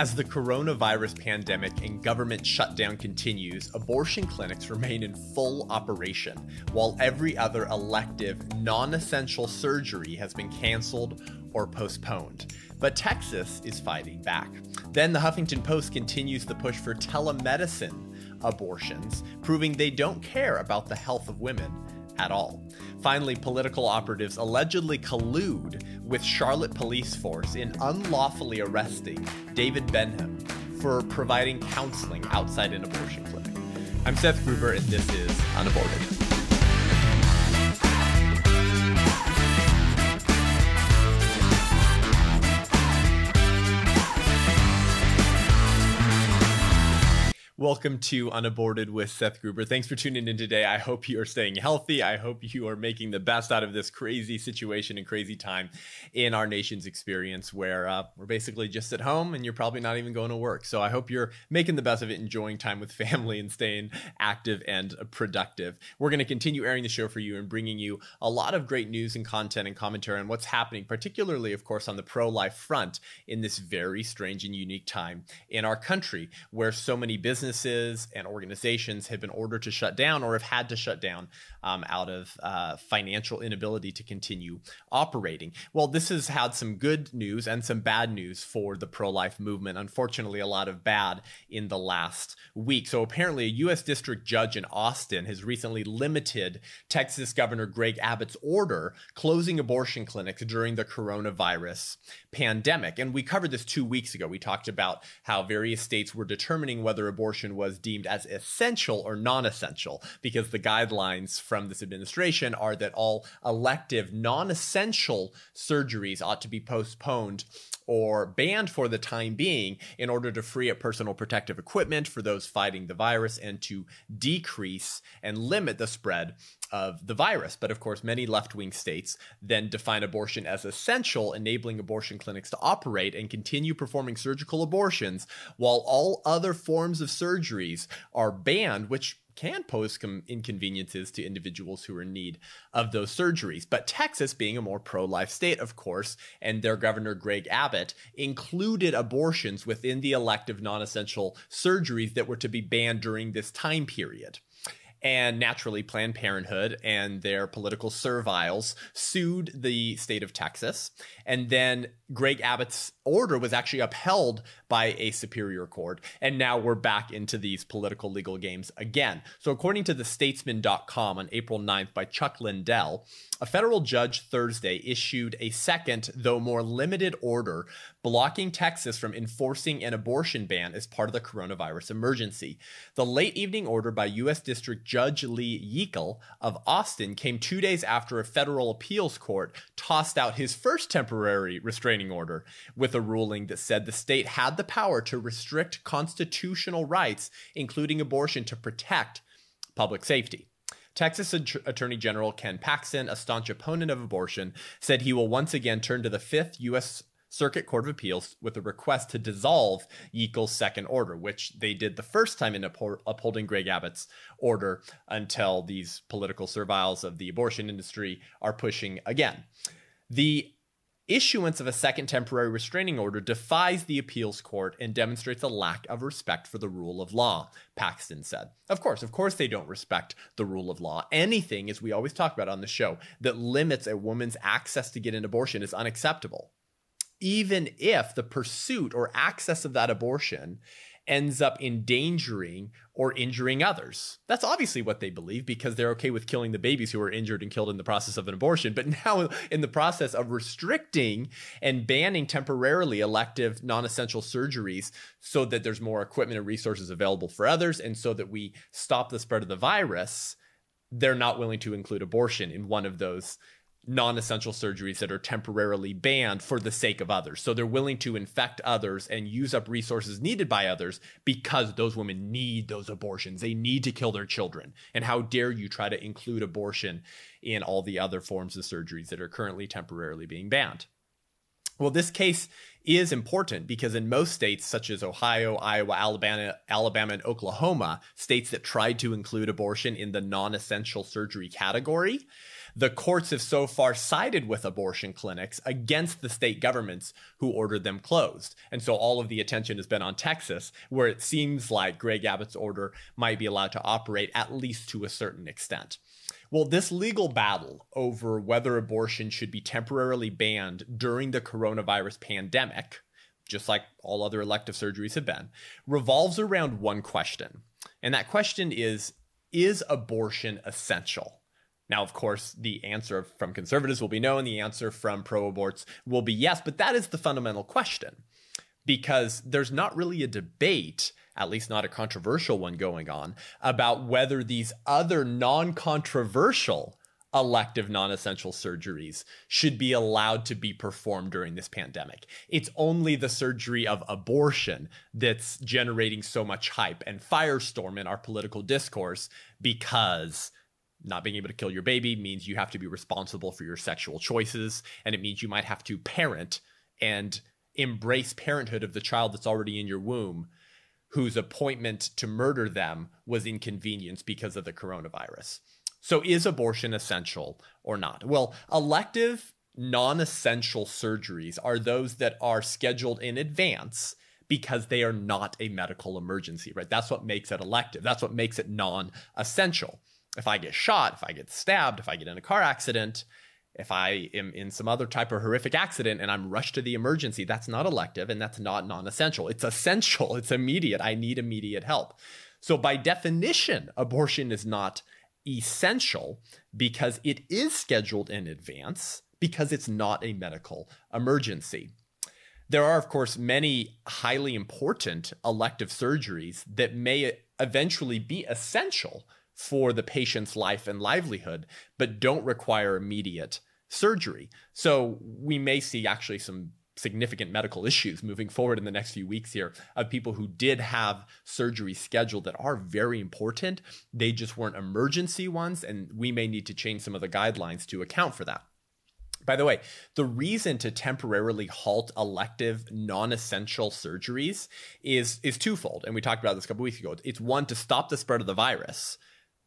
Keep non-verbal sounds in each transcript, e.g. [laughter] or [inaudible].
As the coronavirus pandemic and government shutdown continues, abortion clinics remain in full operation, while every other elective, non essential surgery has been canceled or postponed. But Texas is fighting back. Then the Huffington Post continues the push for telemedicine abortions, proving they don't care about the health of women at all. Finally, political operatives allegedly collude with Charlotte police force in unlawfully arresting David Benham for providing counseling outside an abortion clinic. I'm Seth Gruber, and this is Unaborted. Welcome to Unaborted with Seth Gruber. Thanks for tuning in today. I hope you are staying healthy. I hope you are making the best out of this crazy situation and crazy time in our nation's experience where uh, we're basically just at home and you're probably not even going to work. So I hope you're making the best of it, enjoying time with family and staying active and productive. We're going to continue airing the show for you and bringing you a lot of great news and content and commentary on what's happening, particularly, of course, on the pro life front in this very strange and unique time in our country where so many businesses businesses and organizations have been ordered to shut down or have had to shut down um, out of uh, financial inability to continue operating. Well, this has had some good news and some bad news for the pro life movement. Unfortunately, a lot of bad in the last week. So, apparently, a U.S. district judge in Austin has recently limited Texas Governor Greg Abbott's order closing abortion clinics during the coronavirus pandemic. And we covered this two weeks ago. We talked about how various states were determining whether abortion was deemed as essential or non essential, because the guidelines from this administration are that all elective, non essential surgeries ought to be postponed or banned for the time being in order to free up personal protective equipment for those fighting the virus and to decrease and limit the spread of the virus. But of course, many left wing states then define abortion as essential, enabling abortion clinics to operate and continue performing surgical abortions while all other forms of surgeries are banned, which can pose com- inconveniences to individuals who are in need of those surgeries. But Texas, being a more pro life state, of course, and their governor Greg Abbott included abortions within the elective non essential surgeries that were to be banned during this time period. And naturally, Planned Parenthood and their political serviles sued the state of Texas. And then Greg Abbott's order was actually upheld by a superior court. And now we're back into these political legal games again. So, according to the statesman.com on April 9th by Chuck Lindell, a federal judge Thursday issued a second, though more limited order blocking Texas from enforcing an abortion ban as part of the coronavirus emergency. The late evening order by U.S. District Judge Lee Yeakel of Austin came two days after a federal appeals court tossed out his first temporary restraining order with a ruling that said the state had the power to restrict constitutional rights, including abortion, to protect public safety. Texas Attorney General Ken Paxton, a staunch opponent of abortion, said he will once again turn to the Fifth U.S. Circuit Court of Appeals with a request to dissolve Yeakel's second order, which they did the first time in upholding Greg Abbott's order until these political serviles of the abortion industry are pushing again. The issuance of a second temporary restraining order defies the appeals court and demonstrates a lack of respect for the rule of law, Paxton said. Of course, of course, they don't respect the rule of law. Anything, as we always talk about on the show, that limits a woman's access to get an abortion is unacceptable. Even if the pursuit or access of that abortion ends up endangering or injuring others. That's obviously what they believe because they're okay with killing the babies who are injured and killed in the process of an abortion. But [laughs] now, in the process of restricting and banning temporarily elective non essential surgeries so that there's more equipment and resources available for others, and so that we stop the spread of the virus, they're not willing to include abortion in one of those non essential surgeries that are temporarily banned for the sake of others. So they're willing to infect others and use up resources needed by others because those women need those abortions. They need to kill their children. And how dare you try to include abortion in all the other forms of surgeries that are currently temporarily being banned? Well, this case is important because in most states, such as Ohio, Iowa, Alabama, Alabama, and Oklahoma, states that tried to include abortion in the non essential surgery category, the courts have so far sided with abortion clinics against the state governments who ordered them closed. And so all of the attention has been on Texas, where it seems like Greg Abbott's order might be allowed to operate at least to a certain extent. Well, this legal battle over whether abortion should be temporarily banned during the coronavirus pandemic, just like all other elective surgeries have been, revolves around one question. And that question is Is abortion essential? Now, of course, the answer from conservatives will be no, and the answer from pro aborts will be yes, but that is the fundamental question because there's not really a debate at least not a controversial one going on, about whether these other non controversial elective non essential surgeries should be allowed to be performed during this pandemic. It's only the surgery of abortion that's generating so much hype and firestorm in our political discourse because not being able to kill your baby means you have to be responsible for your sexual choices and it means you might have to parent and embrace parenthood of the child that's already in your womb whose appointment to murder them was inconvenienced because of the coronavirus. So, is abortion essential or not? Well, elective non essential surgeries are those that are scheduled in advance because they are not a medical emergency, right? That's what makes it elective. That's what makes it non essential. If I get shot, if I get stabbed, if I get in a car accident, if I am in some other type of horrific accident and I'm rushed to the emergency, that's not elective and that's not non essential. It's essential, it's immediate. I need immediate help. So, by definition, abortion is not essential because it is scheduled in advance because it's not a medical emergency. There are, of course, many highly important elective surgeries that may eventually be essential for the patient's life and livelihood, but don't require immediate surgery. So we may see actually some significant medical issues moving forward in the next few weeks here of people who did have surgery scheduled that are very important. They just weren't emergency ones, and we may need to change some of the guidelines to account for that. By the way, the reason to temporarily halt elective non-essential surgeries is is twofold, and we talked about this a couple weeks ago. It's one to stop the spread of the virus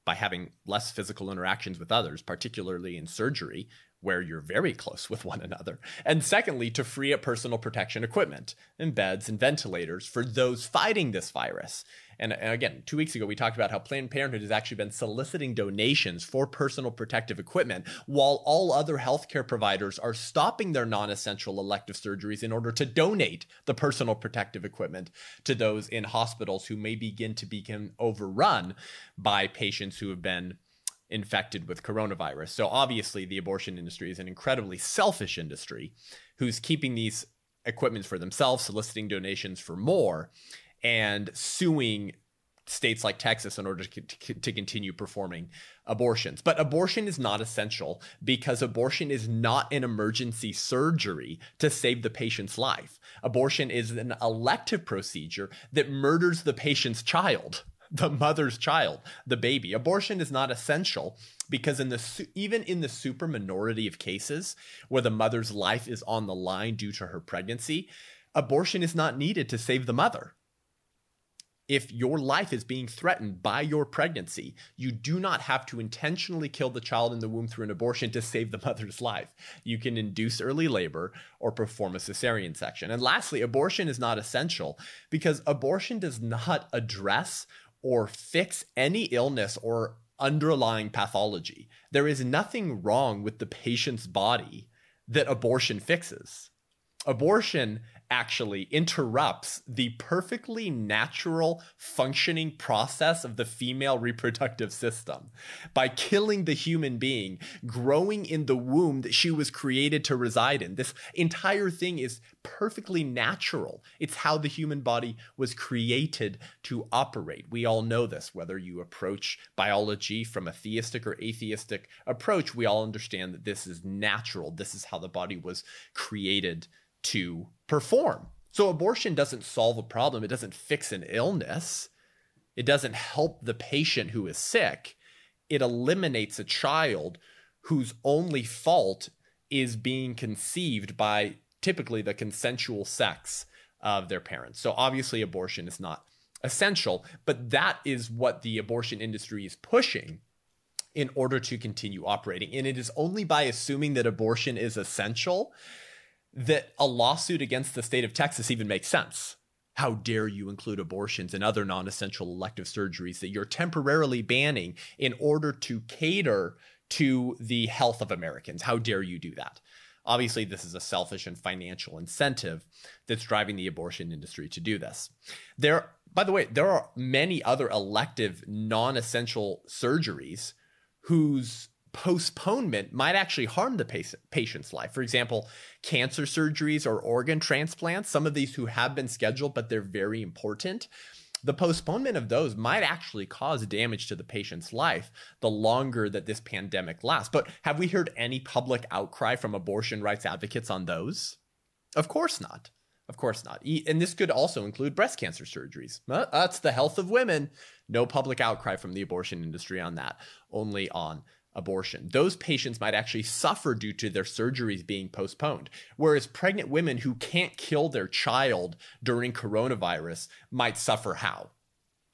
by having less physical interactions with others, particularly in surgery, where you're very close with one another. And secondly, to free up personal protection equipment and beds and ventilators for those fighting this virus. And, again, two weeks ago, we talked about how Planned Parenthood has actually been soliciting donations for personal protective equipment, while all other healthcare providers are stopping their non essential elective surgeries in order to donate the personal protective equipment to those in hospitals who may begin to become overrun by patients who have been infected with coronavirus. So obviously, the abortion industry is an incredibly selfish industry who's keeping these equipments for themselves, soliciting donations for more, and suing states like Texas in order to, to, continue performing abortions. But abortion is not essential because abortion is not an emergency surgery to save the patient's life. Abortion is an elective procedure that murders the patient's child the mother's child, the baby. Abortion is not essential because in the even in the super minority of cases where the mother's life is on the line due to her pregnancy, abortion is not needed to save the mother. If your life is being threatened by your pregnancy, you do not have to intentionally kill the child in the womb through an abortion to save the [laughs] mother's life. You can induce early labor or perform a cesarean section. And lastly, abortion is not essential because abortion does not address or fix any illness or underlying pathology. There is nothing wrong with the patient's body that abortion fixes. Abortion actually interrupts the perfectly natural functioning process of the female reproductive system by killing the human being growing in the womb that she was created to reside in. This entire thing is perfectly natural. It's how the human body was created to operate. We all know this, whether you approach biology from a theistic or atheistic approach, we all understand that this is natural. This is how the body was created to perform. So abortion doesn't solve a problem, it doesn't fix an illness, it doesn't help the patient who is sick. It eliminates a child whose only fault is being conceived by typically the consensual sex of their parents. So obviously abortion is not essential, but that is what the abortion industry is pushing in order to continue operating. And it is only by assuming that abortion is essential that a lawsuit against the state of Texas even makes sense. How dare you include abortions and other non essential elective surgeries that you're temporarily banning in order to cater to the health of Americans? How dare you do that? Obviously, this is a selfish and financial incentive that's driving the abortion industry to do this. There, by the way, there are many other elective, non essential surgeries whose postponement might actually harm the patient's life. For example, cancer surgeries or organ transplants, some of these who have been scheduled, but they're very important. The postponement of those might actually cause damage to the patient's life the longer that this pandemic lasts. But have we heard any public outcry from abortion rights advocates on those? Of course not. Of course not. And this could also include breast cancer surgeries. Uh, that's the health of women. No public outcry from the abortion industry on that, only on abortion. Those patients might actually suffer due to their surgeries being postponed, whereas pregnant women who can't kill their child during coronavirus might suffer how?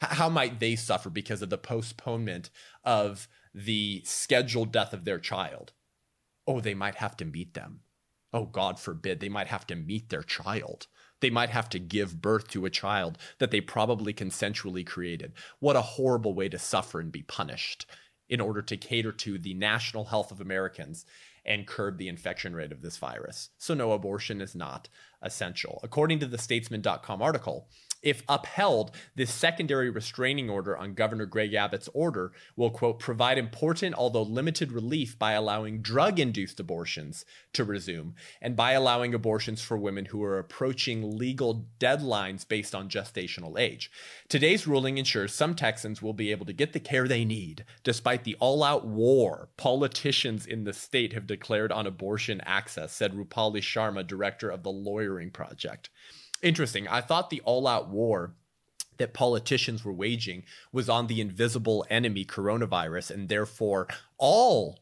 How might they suffer because of the postponement of the scheduled death of their child? Oh, they might have to meet them. Oh, God forbid, they might have to meet their child. They might have to give birth to a child that they probably consensually created. What a horrible way to suffer and be punished in order to cater to the national health of Americans and curb the infection rate of this virus. So, no, abortion is not essential. According to the statesman.com article, if upheld, this secondary restraining order on Governor Greg Abbott's order will, quote, provide important, although limited relief by allowing drug induced abortions to resume and by allowing abortions for women who are approaching legal deadlines based on gestational age. Today's ruling ensures some Texans will be able to get the care they need, despite the all out war politicians in the state have declared on abortion access, said Rupali Sharma, director of the Lawyering Project interesting. I thought the all out war that politicians were waging was on the invisible enemy coronavirus, and therefore all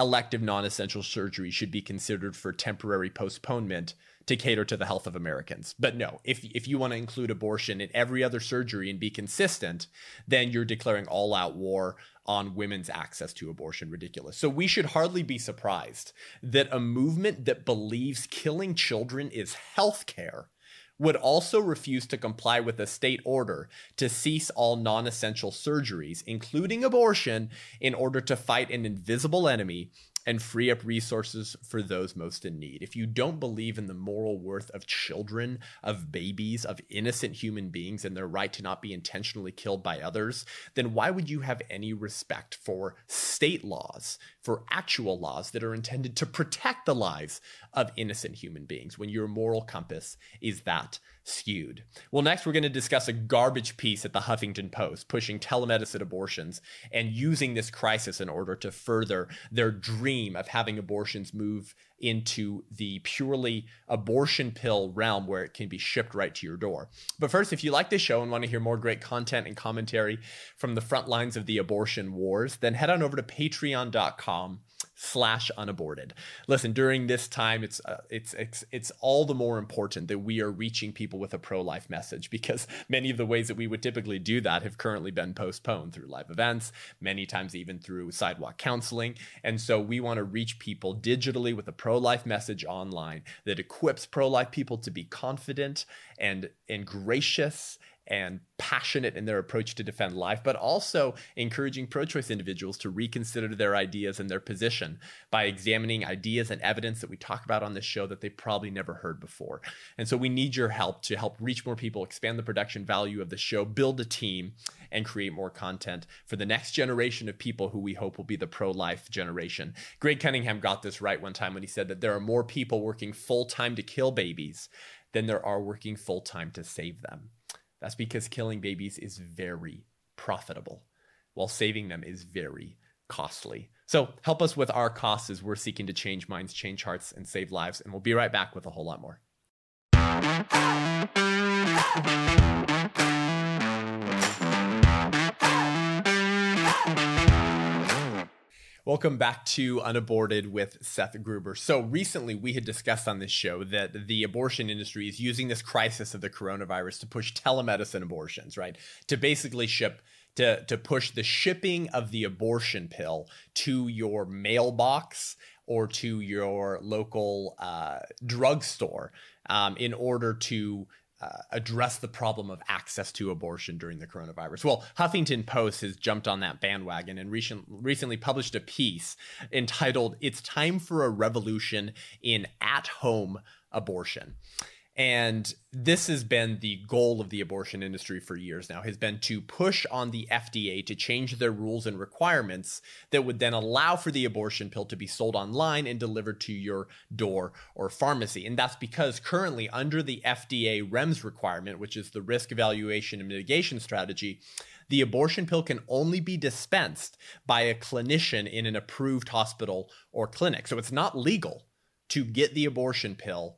elective non essential surgery should be considered for temporary postponement to cater to the health of Americans. But no, if, if you want to include abortion in every other surgery and be consistent, then you're declaring all out war on women's access to abortion ridiculous. So we should hardly be surprised that a movement that believes killing children is health care would also refuse to comply with a state order to cease all non essential surgeries, including abortion, in order to fight an invisible enemy and free up resources for those most in need. If you don't believe in the moral worth of children, of babies, of innocent human beings, and their right to not be intentionally killed by others, then why would you have any respect for state laws, for actual laws that are intended to protect the lives of innocent human beings when your moral compass is that skewed. Well, next we're going to discuss a garbage piece at the Huffington Post pushing telemedicine abortions and using this crisis in order to further their dream of having abortions move into the purely abortion pill realm where it can be shipped right to your door. But first, if you like this show and want to hear more great content and commentary from the front lines of the abortion wars, then head on over to patreon.com slash unaborted. Listen, during this time, it's, uh, it's it's it's all the more important that we are reaching people with a pro-life message because many of the ways that we would typically do that have currently been postponed through live events, many times even through sidewalk counseling, and so we want to reach people digitally with a pro-life message online that equips pro-life people to be confident and and gracious and passionate in their approach to defend life, but also encouraging pro choice individuals to reconsider their ideas and their position by examining ideas and evidence that we talk about on this show that they probably never heard before. And so we need your help to help reach more people, expand the production value of the show, build a team, and create more content for the next generation of people who we hope will be the pro life generation. Greg Cunningham got this right one time when he said that there are more people working full time to kill babies than there are working full time to save them. That's because killing babies is very profitable, while saving them is very costly. So help us with our costs as we're seeking to change minds, change hearts, and save lives. And we'll be right back with a whole lot more. Welcome back to Unaborted with Seth Gruber. So, recently we had discussed on this show that the abortion industry is using this crisis of the coronavirus to push telemedicine abortions, right? To basically ship to to push the shipping of the abortion pill to your mailbox or to your local uh, drugstore um, in order to uh, address the problem of access to abortion during the coronavirus. Well, Huffington Post has jumped on that bandwagon and recent, recently published a piece entitled It's Time for a Revolution in At Home Abortion. And this has been the goal of the abortion industry for years now, has been to push on the FDA to change their rules and requirements that would then allow for the abortion pill to be sold online and delivered to your door or pharmacy. And that's because currently, under the FDA REMS requirement, which is the risk evaluation and mitigation strategy, the abortion pill can only be dispensed by a clinician in an approved hospital or clinic. So it's not legal to get the abortion pill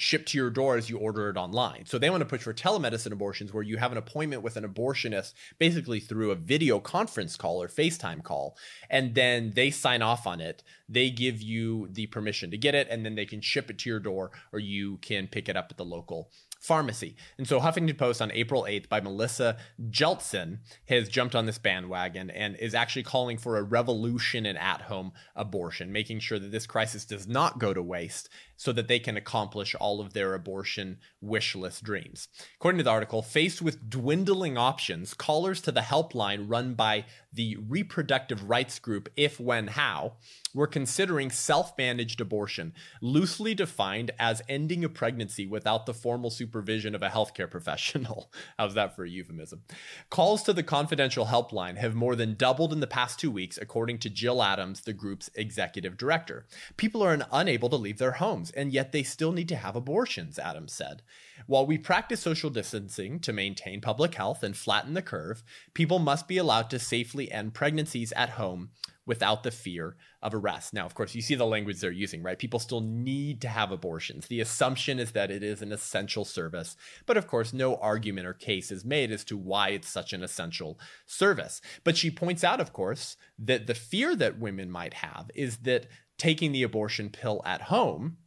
shipped to your door as you order it online. So they want to push for telemedicine abortions where you have an appointment with an abortionist basically through a video conference call or FaceTime call and then they sign off on it. They give you the permission to get it and then they can ship it to your door or you can pick it up at the local pharmacy. And so Huffington Post on April 8th by Melissa Jeltsen has jumped on this bandwagon and is actually calling for a revolution in at-home abortion, making sure that this crisis does not go to waste so that they can accomplish all of their abortion wish list dreams. According to the article, faced with dwindling options, callers to the helpline run by the reproductive rights group If When How were considering self-managed abortion, loosely defined as ending a pregnancy without the formal supervision supervision of a healthcare [laughs] professional. How's that for a euphemism? Calls to the confidential helpline have more than doubled in the past two weeks, according to Jill Adams, the group's executive director. People are unable to leave their homes, and yet they still need to have abortions, Adams said. While we practice social distancing to maintain public health and flatten the curve, people must be allowed to safely end pregnancies at home without the fear of arrest. Now, of course, you see the language they're using, right? People still need to have abortions. The assumption is that it is an essential service, but of course, no argument or case is made as to why it's such an essential service. But she points out, of course, that the fear that women might have is that taking the abortion pill at home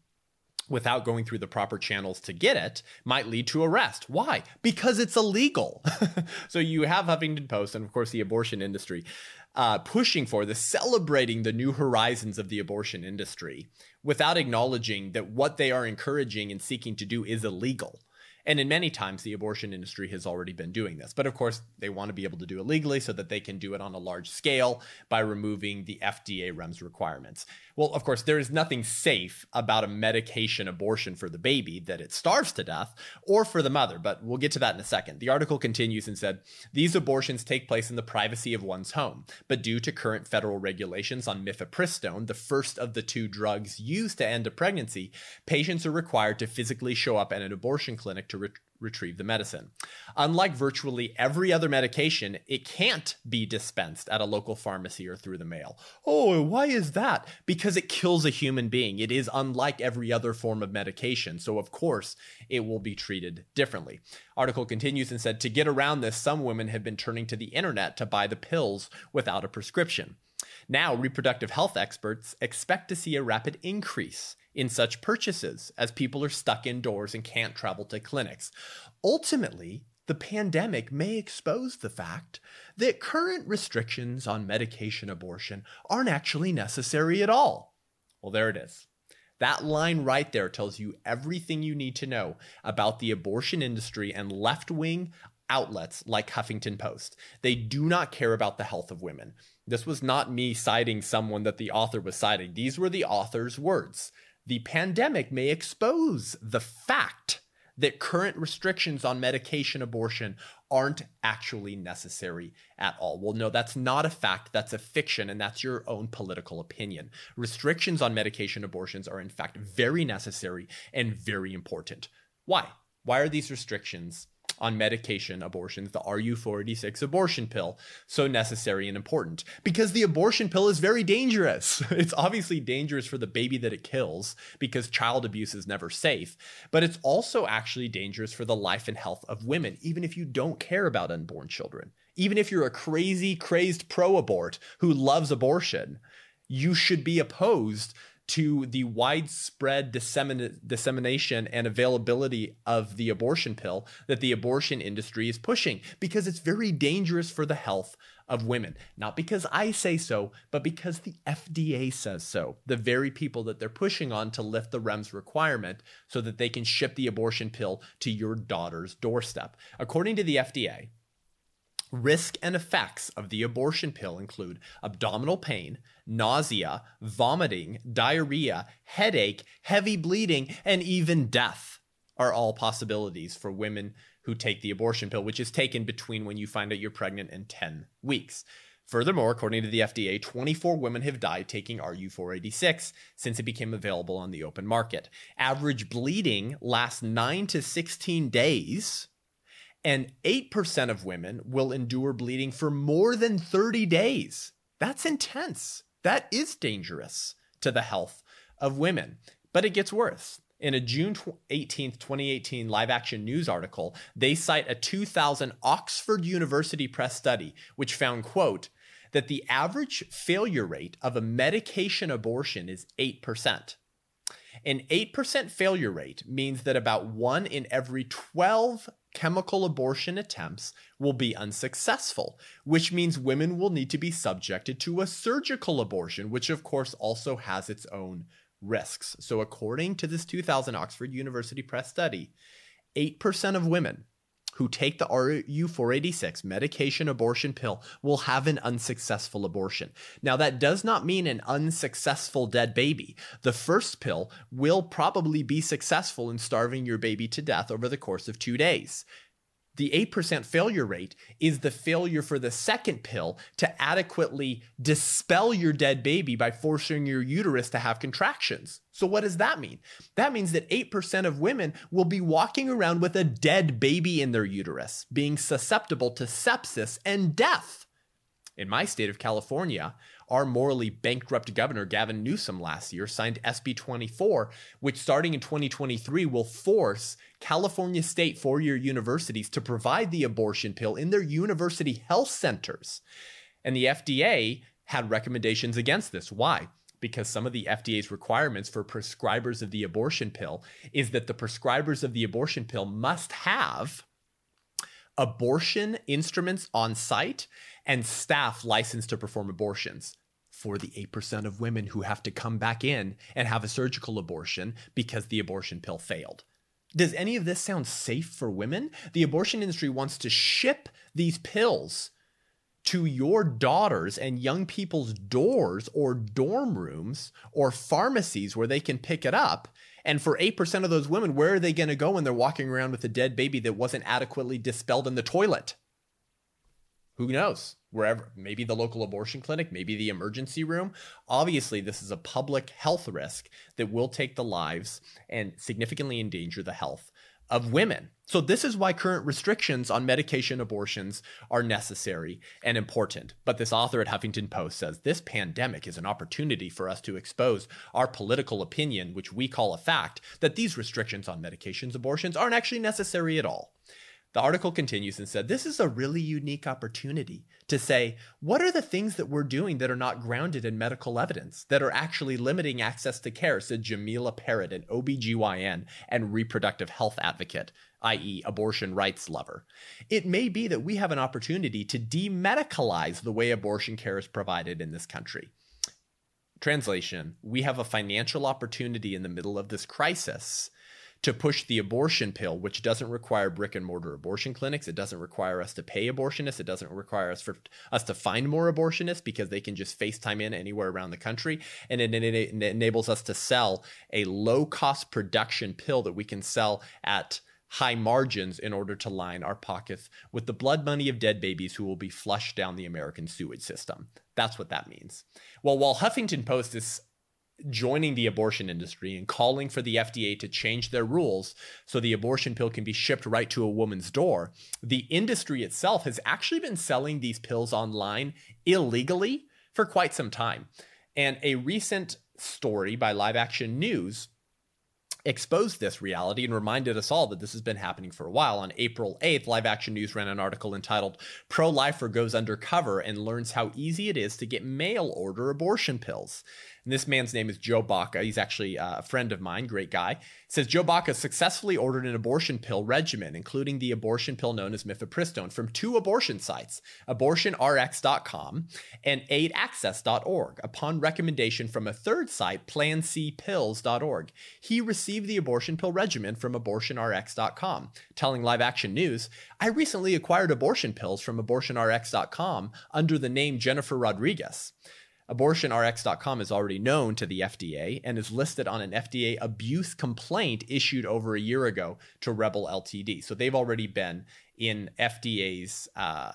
without going through the proper channels to get it might lead to arrest. Why? Because it's illegal. [laughs] so you have Huffington Post and of course the abortion industry uh, pushing for the celebrating the new horizons of the abortion industry without acknowledging that what they are encouraging and seeking to do is illegal. And in many times, the abortion industry has already been doing this. But of course, they want to be able to do it legally so that they can do it on a large scale by removing the FDA REMS requirements. Well, of course, there is nothing safe about a medication abortion for the baby that it starves to death or for the mother, but we'll get to that in a second. The article continues and said these abortions take place in the privacy of one's home, but due to current federal regulations on mifepristone, the first of the two drugs used to end a pregnancy, patients are required to physically show up at an abortion clinic to re- retrieve the medicine. Unlike virtually every other medication, it can't be dispensed at a local pharmacy or through the mail. Oh, why is that? Because it kills a human being. It is unlike every other form of medication, so of course it will be treated differently. Article continues and said to get around this, some women have been turning to the internet to buy the pills without a prescription. Now, reproductive health experts expect to see a rapid increase in such purchases as people are stuck indoors and can't travel to clinics. Ultimately, the pandemic may expose the fact that current restrictions on medication abortion aren't actually necessary at all. Well, there it is. That line right there tells you everything you need to know about the abortion industry and left wing outlets like Huffington Post. They do not care about the health of women. This was not me citing someone that the author was citing. These were the author's words the pandemic may expose the fact that current restrictions on medication abortion aren't actually necessary at all. Well, no, that's not a fact. That's a fiction, and that's your own political opinion. Restrictions on medication abortions are, in fact, very necessary and very important. Why? Why are these restrictions on medication abortions, the RU486 abortion pill, so necessary and important? Because the abortion pill is very dangerous. [laughs] It's obviously dangerous for the baby that it kills because child abuse is never safe, but it's also actually dangerous for the life and health of women, even if you don't care about unborn children. Even if you're a crazy, crazed pro abort who loves abortion, you should be opposed to the widespread dissemin- dissemination and availability of the abortion pill that the abortion industry is pushing because it's very dangerous for the health of women. Not because I say so, but because the FDA says so. The very people that they're pushing on to lift the REMS requirement so that they can ship the abortion pill to your daughter's doorstep. According to the FDA, Risk and effects of the abortion pill include abdominal pain, nausea, vomiting, diarrhea, headache, heavy bleeding, and even death are all possibilities for women who take the abortion pill, which is taken between when you find out you're pregnant and 10 weeks. Furthermore, according to the FDA, 24 women have died taking RU486 since it became available on the open market. Average bleeding lasts 9 to 16 days and 8% of women will endure bleeding for more than 30 days. That's intense. That is dangerous to the health of women. But it gets worse. In a June 18, 2018 live action news article, they cite a 2000 Oxford University Press study which found, quote, that the average failure rate of a medication abortion is 8%. An 8% failure rate means that about one in every 12 chemical abortion attempts will be unsuccessful, which means women will need to be subjected to a surgical abortion, which of course also has its own risks. So, according to this 2000 Oxford University Press study, 8% of women who take the RU486 medication abortion pill will have an unsuccessful abortion. Now, that does not mean an unsuccessful dead baby. The first pill will probably be successful in starving your baby to death over the course of two days the 8% failure rate is the failure for the second pill to adequately dispel your dead baby by forcing your uterus to have contractions. So, what does that mean? That means that 8% of women will be walking around with a dead baby in their uterus, being susceptible to sepsis and death. In my state of California, our morally bankrupt governor, Gavin Newsom, last year signed SB 24, which starting in 2023 will force California state four year universities to provide the abortion pill in their university health centers. And the FDA had recommendations against this. Why? Because some of the FDA's requirements for prescribers of the abortion pill is that the prescribers of the abortion pill must have abortion instruments on site and staff licensed to perform abortions for the 8% of women who have to come back in and have a surgical abortion because the abortion pill failed. Does any of this sound safe for women? The abortion industry wants to ship these pills to your daughters and young people's doors or dorm rooms or pharmacies where they can pick it up. And for 8% of those women, where are they going to go when they're walking around with a dead baby that wasn't adequately dispelled in the toilet? Who knows? Wherever, maybe the local abortion clinic, maybe the emergency room. Obviously, this is a public health risk that will take the lives and significantly endanger the health of women. So, this is why current restrictions on medication abortions are necessary and important. But this author at Huffington Post says this pandemic is an opportunity for us to expose our political opinion, which we call a fact, that these restrictions on medications abortions aren't actually necessary at all. The article continues and said, This is a really unique opportunity to say, what are the things that we're doing that are not grounded in medical evidence, that are actually limiting access to care, said Jamila Perritt, an OBGYN and reproductive health advocate, i.e., abortion rights lover. It may be that we have an opportunity to demedicalize the way abortion care is provided in this country. Translation We have a financial opportunity in the middle of this crisis to push the abortion pill, which doesn't require brick and mortar abortion clinics. It doesn't require us to pay abortionists. It doesn't require us for us to find more abortionists because they can just FaceTime in anywhere around the country. And it, it, it enables us to sell a low cost production pill that we can sell at high margins in order to line our pockets with the blood money of dead babies who will be flushed down the American sewage system. That's what that means. Well, while Huffington Post is joining the abortion industry and calling for the FDA to change their rules so the abortion pill can be shipped right to a woman's door, the industry itself has actually been selling these pills online illegally for quite some time. And a recent story by Live Action News exposed this reality and reminded us all that this has been happening for a while. On April 8th, Live Action News ran an article entitled Pro Lifer Goes Undercover and Learns How Easy It Is to Get Mail Order Abortion Pills. And this man's name is Joe Baca. He's actually uh, a friend of mine, great guy. It says Joe Baca successfully ordered an abortion pill regimen, including the abortion pill known as mifepristone, from two abortion sites, abortionrx.com and aidaccess.org, upon recommendation from a third site, plancpills.org. He received the abortion pill regimen from abortionrx.com, telling Live Action News, I recently acquired abortion pills from abortionrx.com under the name Jennifer Rodriguez. AbortionRx.com is already known to the FDA and is listed on an FDA abuse complaint issued over a year ago to Rebel Ltd. So they've already been in FDA's uh,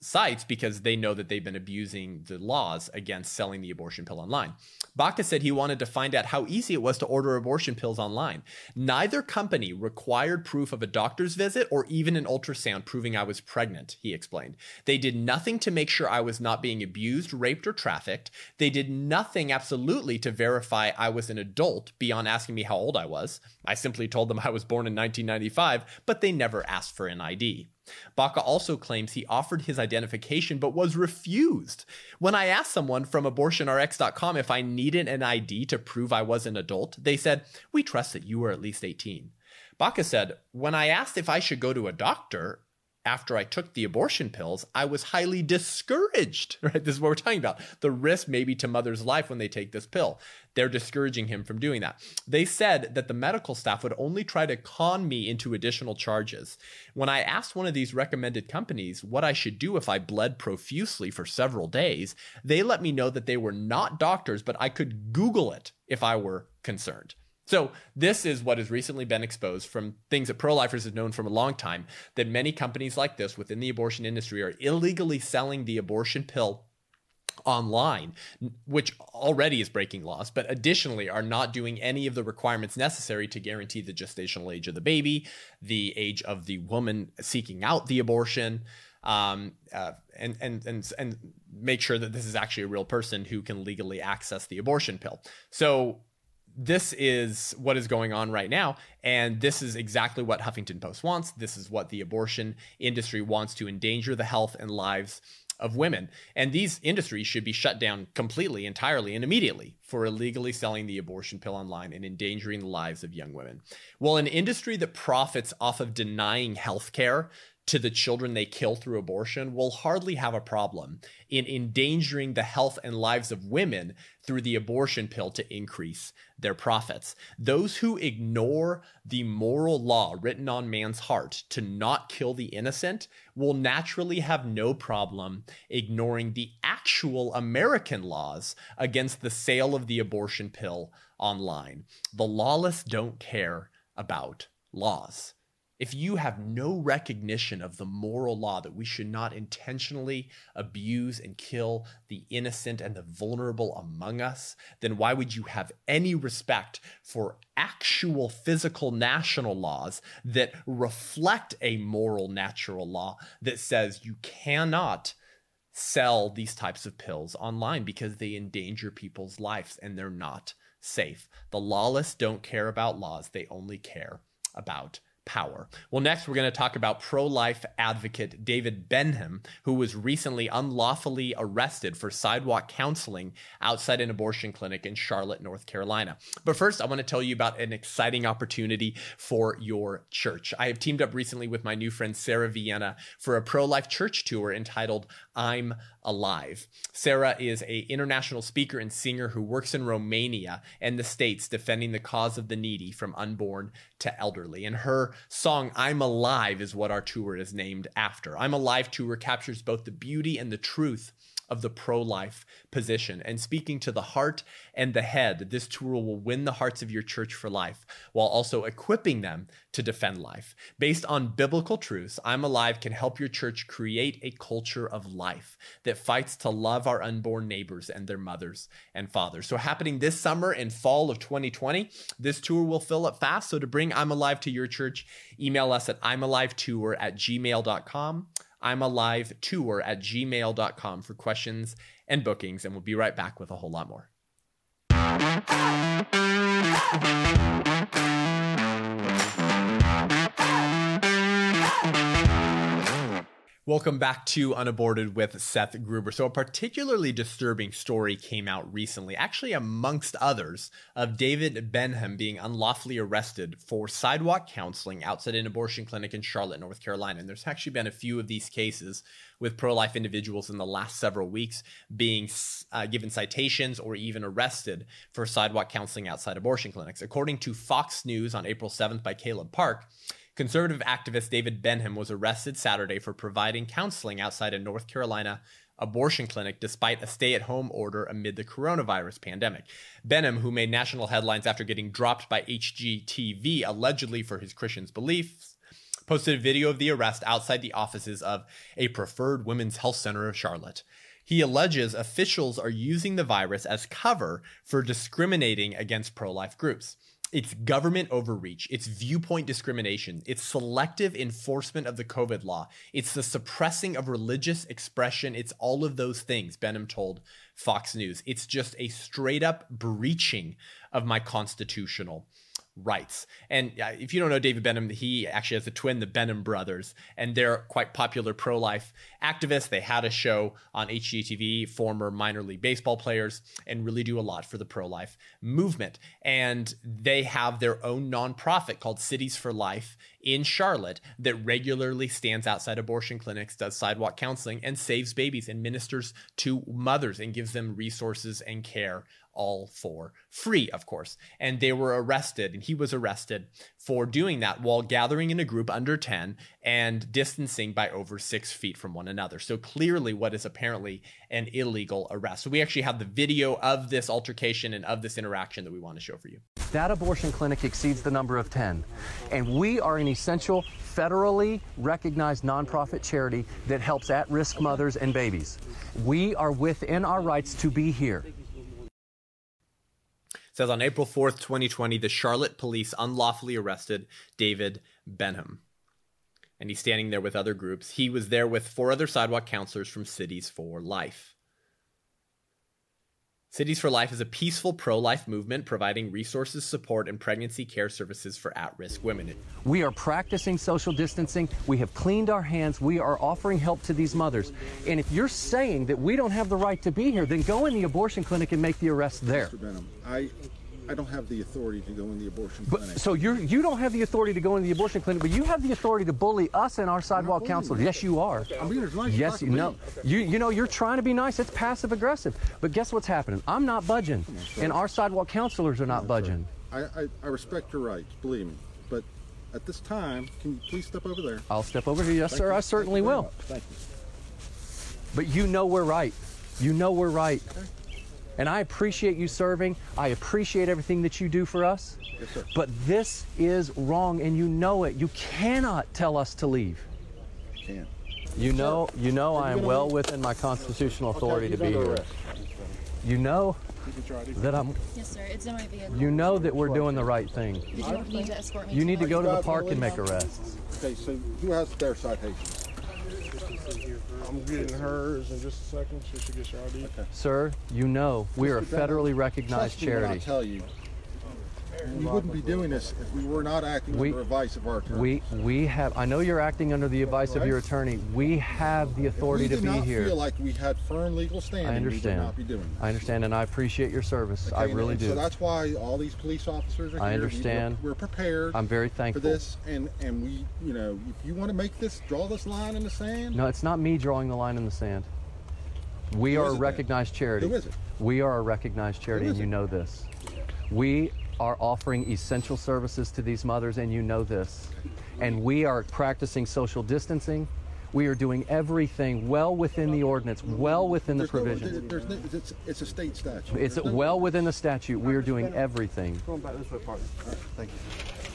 sites because they know that they've been abusing the laws against selling the abortion pill online. Baca said he wanted to find out how easy it was to order abortion pills online. Neither company required proof of a doctor's visit or even an ultrasound proving I was pregnant, he explained. They did nothing to make sure I was not being abused, raped, or trafficked. They did nothing absolutely to verify I was an adult beyond asking me how old I was. I simply told them I was born in 1995, but they never asked for an ID. Baca also claims he offered his identification but was refused. When I asked someone from abortionrx.com if I needed an ID to prove I was an adult, they said, We trust that you were at least 18. Baca said, When I asked if I should go to a doctor, after I took the abortion pills, I was highly discouraged. [laughs] Right? This is what we're talking about. The risk maybe to mother's life when they take this pill. They're discouraging him from doing that. They said that the medical staff would only try to con me into additional charges. When I asked one of these recommended companies what I should do if I bled profusely for several days, they let me know that they were not doctors, but I could Google it if I were concerned. So this is what has recently been exposed from things that pro-lifers have known from a long time that many companies like this within the abortion industry are illegally selling the abortion pill online, which already is breaking laws, but additionally are not doing any of the requirements necessary to guarantee the gestational age of the baby, the age of the woman seeking out the abortion, um, uh, and and and and make sure that this is actually a real person who can legally access the abortion pill. So this is what is going on right now. And this is exactly what Huffington Post wants. This is what the abortion industry wants to endanger the health and lives of women. And these industries should be shut down completely, entirely, and immediately for illegally selling the abortion pill online and endangering the lives of young women. Well, an industry that profits off of denying health care to the children they kill through abortion will hardly have a problem in endangering the health and lives of women through the abortion pill to increase their profits. Those who ignore the moral law written on man's heart to not kill the innocent will naturally have no problem ignoring the actual American laws against the sale of the abortion pill online. The lawless don't care about laws if you have no recognition of the moral law that we should not intentionally abuse and kill the innocent and the vulnerable among us, then why would you have any respect for actual physical national laws that reflect a moral natural law that says you cannot sell these types of pills online because they endanger people's lives and they're not safe? The lawless don't care about laws, they only care about power. Well, next, we're going to talk about pro life advocate David Benham, who was recently unlawfully arrested for sidewalk counseling outside an abortion clinic in Charlotte, North Carolina. But first, I want to tell you about an exciting opportunity for your church. I have teamed up recently with my new friend Sarah Vienna for a pro life church tour entitled I'm Alive. Sarah is a international speaker and singer who works in Romania and the States defending the cause of the needy from unborn to elderly. And her song I'm Alive is what our tour is named after. I'm Alive tour captures both the beauty and the truth of the pro life position. And speaking to the heart and the head, this tool will win the hearts of your church for life while also equipping them to defend life. Based on biblical truths, I'm Alive can help your church create a culture of life that fights to love our unborn neighbors and their mothers and fathers. So, happening this summer and fall of 2020, this tour will fill up fast. So, to bring I'm Alive to your church, email us at I'm Alive Tour at gmail.com. I'm alive tour at gmail.com for questions and bookings, and we'll be right back with a whole lot more. Welcome back to Unaborted with Seth Gruber. So, a particularly disturbing story came out recently, actually, amongst others, of David Benham being unlawfully arrested for sidewalk counseling outside an abortion clinic in Charlotte, North Carolina. And there's actually been a few of these cases with pro life individuals in the last several weeks being uh, given citations or even arrested for sidewalk counseling outside abortion clinics. According to Fox News on April 7th by Caleb Park, Conservative activist David Benham was arrested Saturday for providing counseling outside a North Carolina abortion clinic despite a stay at home order amid the coronavirus pandemic. Benham, who made national headlines after getting dropped by HGTV allegedly for his Christian beliefs, posted a video of the arrest outside the offices of a preferred women's health center of Charlotte. He alleges officials are using the virus as cover for discriminating against pro life groups it's government overreach, it's viewpoint discrimination, it's selective enforcement of the COVID law, it's the suppressing of religious expression, it's all of those things, Benham told Fox News. It's just a straight up breaching of my constitutional rights. And if you don't know David Benham, he actually has a twin, the Benham brothers, and they're quite popular pro life activists. They had a show on HGTV, former minor league baseball players, and really do a lot for the pro life movement. And they have their own nonprofit called Cities for Life in Charlotte that regularly stands outside abortion clinics, does sidewalk counseling, and saves babies and ministers to mothers and gives them resources and care all for free, of course. And they were arrested, and he was arrested for doing that while gathering in a group under 10 and distancing by over six feet from one another. So clearly, what is apparently an illegal arrest. So we actually have the video of this altercation and of this interaction that we want to show for you. That abortion clinic exceeds the number of 10. And we are an essential, federally recognized nonprofit charity that helps at risk mothers and babies. We are within our rights to be here says on April 4th, 2020, the Charlotte police unlawfully arrested David Benham. And he's standing there with other groups. He was there with four other sidewalk counselors from Cities for Life. Cities for Life is a peaceful pro life movement providing resources, support, and pregnancy care services for at risk women. We are practicing social distancing. We have cleaned our hands. We are offering help to these mothers. And if you're saying that we don't have the right to be here, then go in the abortion clinic and make the arrest there. Mr. Benham, I I don't have the authority to go in the abortion but, clinic. So you you don't have the authority to go in the abortion clinic, but you have the authority to bully us and our sidewalk counselors. Yes, you are. I'm being as nice yes, you know. You you know you're trying to be nice. It's passive aggressive. But guess what's happening? I'm not budging, on, and our sidewalk counselors are not on, budging. I, I, I respect your rights, believe me. But at this time, can you please step over there? I'll step over here. Yes, Thank sir. You. I certainly will. Thank you. But you know we're right. You know we're right. Okay. And I appreciate you serving. I appreciate everything that you do for us. Yes, sir. But this is wrong, and you know it. You cannot tell us to leave. You can. You know, you know, I am well within my constitutional authority okay, to be here. You know that I'm. Yes, sir. It's in my vehicle. You know that we're doing the right thing. Did you need to escort me? You need to go to the park and make arrests. Okay, so who has their citation? I'm getting hers in just a second. She should get your ID. Okay. Sir, you know we are a federally recognized charity. I tell you, we wouldn't be doing this if we were not acting we, under advice of our attorney. We we have. I know you're acting under the advice right. of your attorney. We have the authority to be here. We feel like we had firm legal standing. I understand. Not be doing this. I understand, and I appreciate your service. Okay, I really and, do. So that's why all these police officers are I here. understand. We, are prepared. I'm very thankful for this, and and we, you know, if you want to make this, draw this line in the sand. No, it's not me drawing the line in the sand. We Who are a recognized then? charity. Who is it? We are a recognized charity, and you know this. We are offering essential services to these mothers, and you know this. And we are practicing social distancing. We are doing everything well within the ordinance, well within the provisions. No, no, it's, it's, a state statute. It's well within the statute. We are doing everything. Going back this way, partner. All right, thank you.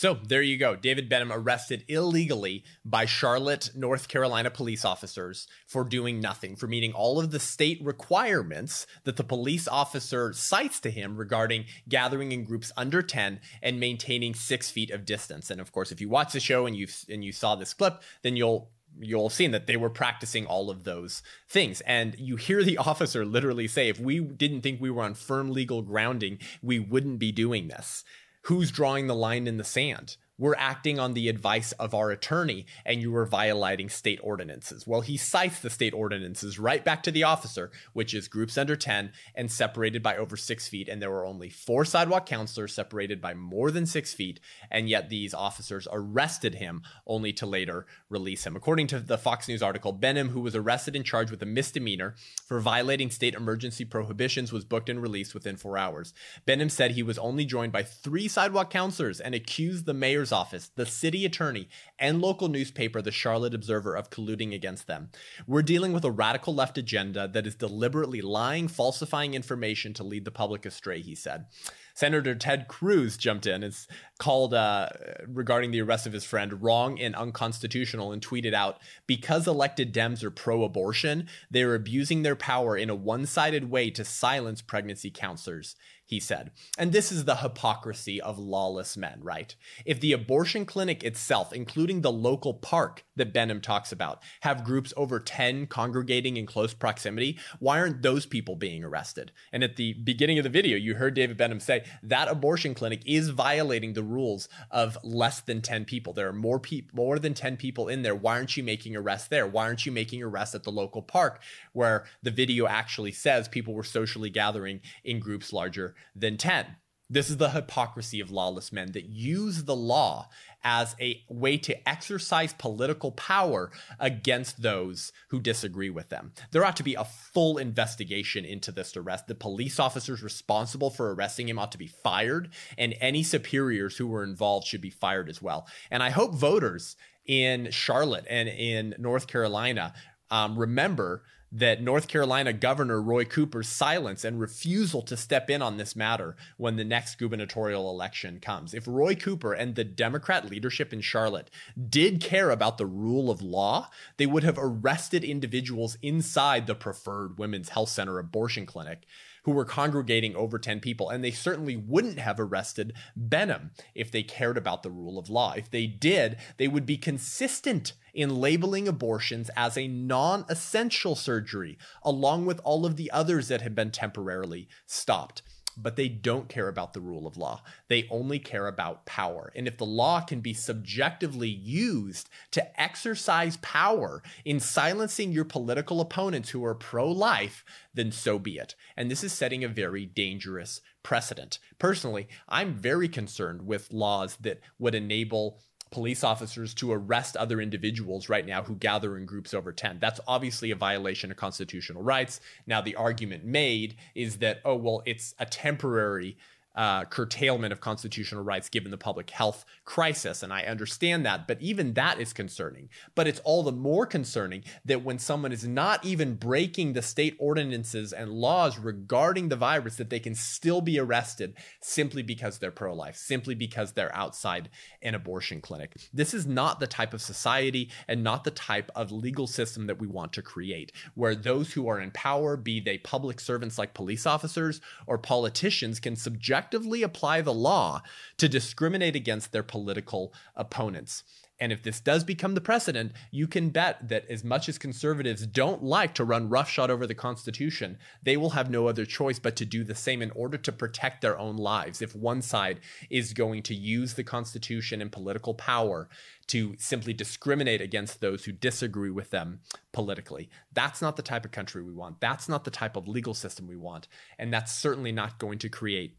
So there you go. David Benham arrested illegally by Charlotte, North Carolina police officers for doing nothing, for meeting all of the state requirements that the police officer cites to him regarding gathering in groups under 10 and maintaining six feet of distance. And of course, if you watch the show and you and you saw this clip, then you'll you'll have seen that they were practicing all of those things. And you hear the [laughs] officer literally say, if we didn't think we were on firm legal grounding, we wouldn't be doing this. Who's drawing the line in the sand? We're acting on the advice of our attorney and you were violating state ordinances. Well, he cites the state ordinances right back to the officer, which is groups under 10 and separated by over six feet. And there were only four sidewalk counselors separated by more than six feet. And yet these officers arrested him only to later release him. According to the Fox News article, Benham, who was arrested and charged with a misdemeanor for violating state emergency prohibitions, was booked and released within four hours. Benham said he was only joined by three sidewalk counselors and accused the mayor's office, the city attorney, and local newspaper, the Charlotte Observer, of colluding against them. We're dealing with a radical left agenda that is deliberately lying, falsifying information to lead the public astray, he said. Senator Ted Cruz jumped in and called uh, regarding the arrest of his friend wrong and unconstitutional and tweeted out because elected Dems are pro abortion, they're abusing their power in a one sided way to silence pregnancy counselors he said. And this is the hypocrisy of lawless men, right? If the abortion clinic itself, including the local park that Benham talks about, have groups over 10 congregating in close proximity, why aren't those people being arrested? And at the beginning of the video, you heard David Benham say that abortion clinic is violating the rules of less than 10 people. There are more people, more than 10 people in there. Why aren't you making arrests there? Why aren't you making arrests at the local park where the video actually says people were socially gathering in groups larger than 10. This is the hypocrisy of lawless men that use the law as a way to exercise political power against those who disagree with them. There ought to be a full investigation into this arrest. The police officers responsible for arresting him ought to be fired, and any superiors who were involved should be fired as well. And I hope voters in Charlotte and in North Carolina um, remember that North Carolina Governor Roy Cooper's silence and refusal to step in on this matter when the next gubernatorial election comes. If Roy Cooper and the Democrat leadership in Charlotte did care about the rule of law, they would have arrested individuals inside the preferred women's health center abortion clinic who were congregating over 10 people. And they certainly wouldn't have arrested Benham if they cared about the rule of law. If they did, they would be consistent in labeling abortions as a non essential surgery, along with all of the others that had been temporarily stopped but they don't care about the rule of law. They only care about power. And if the law can be subjectively used to exercise power in silencing your political opponents who are pro life, then so be it. And this is setting a very dangerous precedent. Personally, I'm very concerned with laws that would enable police officers to arrest other individuals right now who gather in groups over 10. That's obviously a violation of constitutional rights. Now, the argument made is that, oh, well, it's a temporary uh, curtailment of constitutional rights given the public health crisis. And I understand that, but even that is concerning. But it's all the more concerning that when someone is not even breaking the state ordinances and laws regarding the virus, that they can still be arrested simply because they're pro life, simply because they're outside an abortion clinic. This is not the type of society and not the type of legal system that we want to create, where those who are in power, be they public servants like police officers or politicians, can subject objectively apply the law to discriminate against their political opponents. And if this does become the precedent, you can bet that as much as conservatives don't like to run roughshod over the Constitution, they will have no other choice but to do the same in order to protect their own lives. If one side is going to use the Constitution and political power to simply discriminate against those who disagree with them politically, that's not the type of country we want. That's not the type of legal system we want. And that's certainly not going to create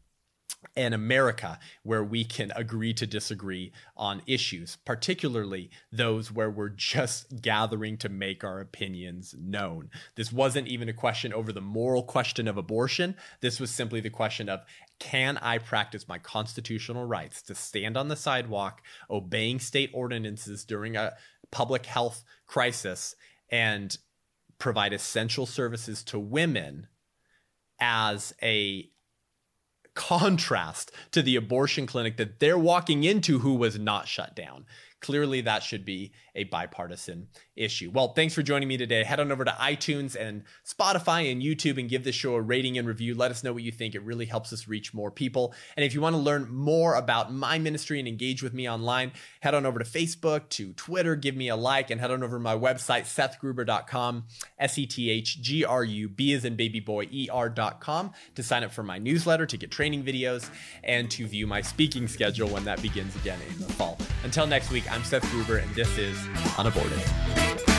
an America where we can agree to disagree on issues, particularly those where we're just gathering to make our opinions known. This wasn't even a question over the moral question of abortion. This was simply the question of can I practice my constitutional rights to stand on the sidewalk, obeying state ordinances during a public health crisis, and provide essential services to women as a contrast to the abortion clinic that they're walking into who was not shut down. Clearly, that should be a bipartisan issue. Well, thanks for joining me today. Head on over to iTunes and Spotify and YouTube and give this show a rating and review. Let us know what you think. It really helps us reach more people. And if you want to learn more about my ministry and engage with me online, head on over to Facebook, to Twitter, give me a like, and head on over to my website, sethgruber.com, S E T H G R U B as in baby boy, E R.com, to sign up for my newsletter, to get training videos, and to view my speaking schedule when that begins again in the fall. Until next week, I'm Seth Gruber, and this is Unaborted.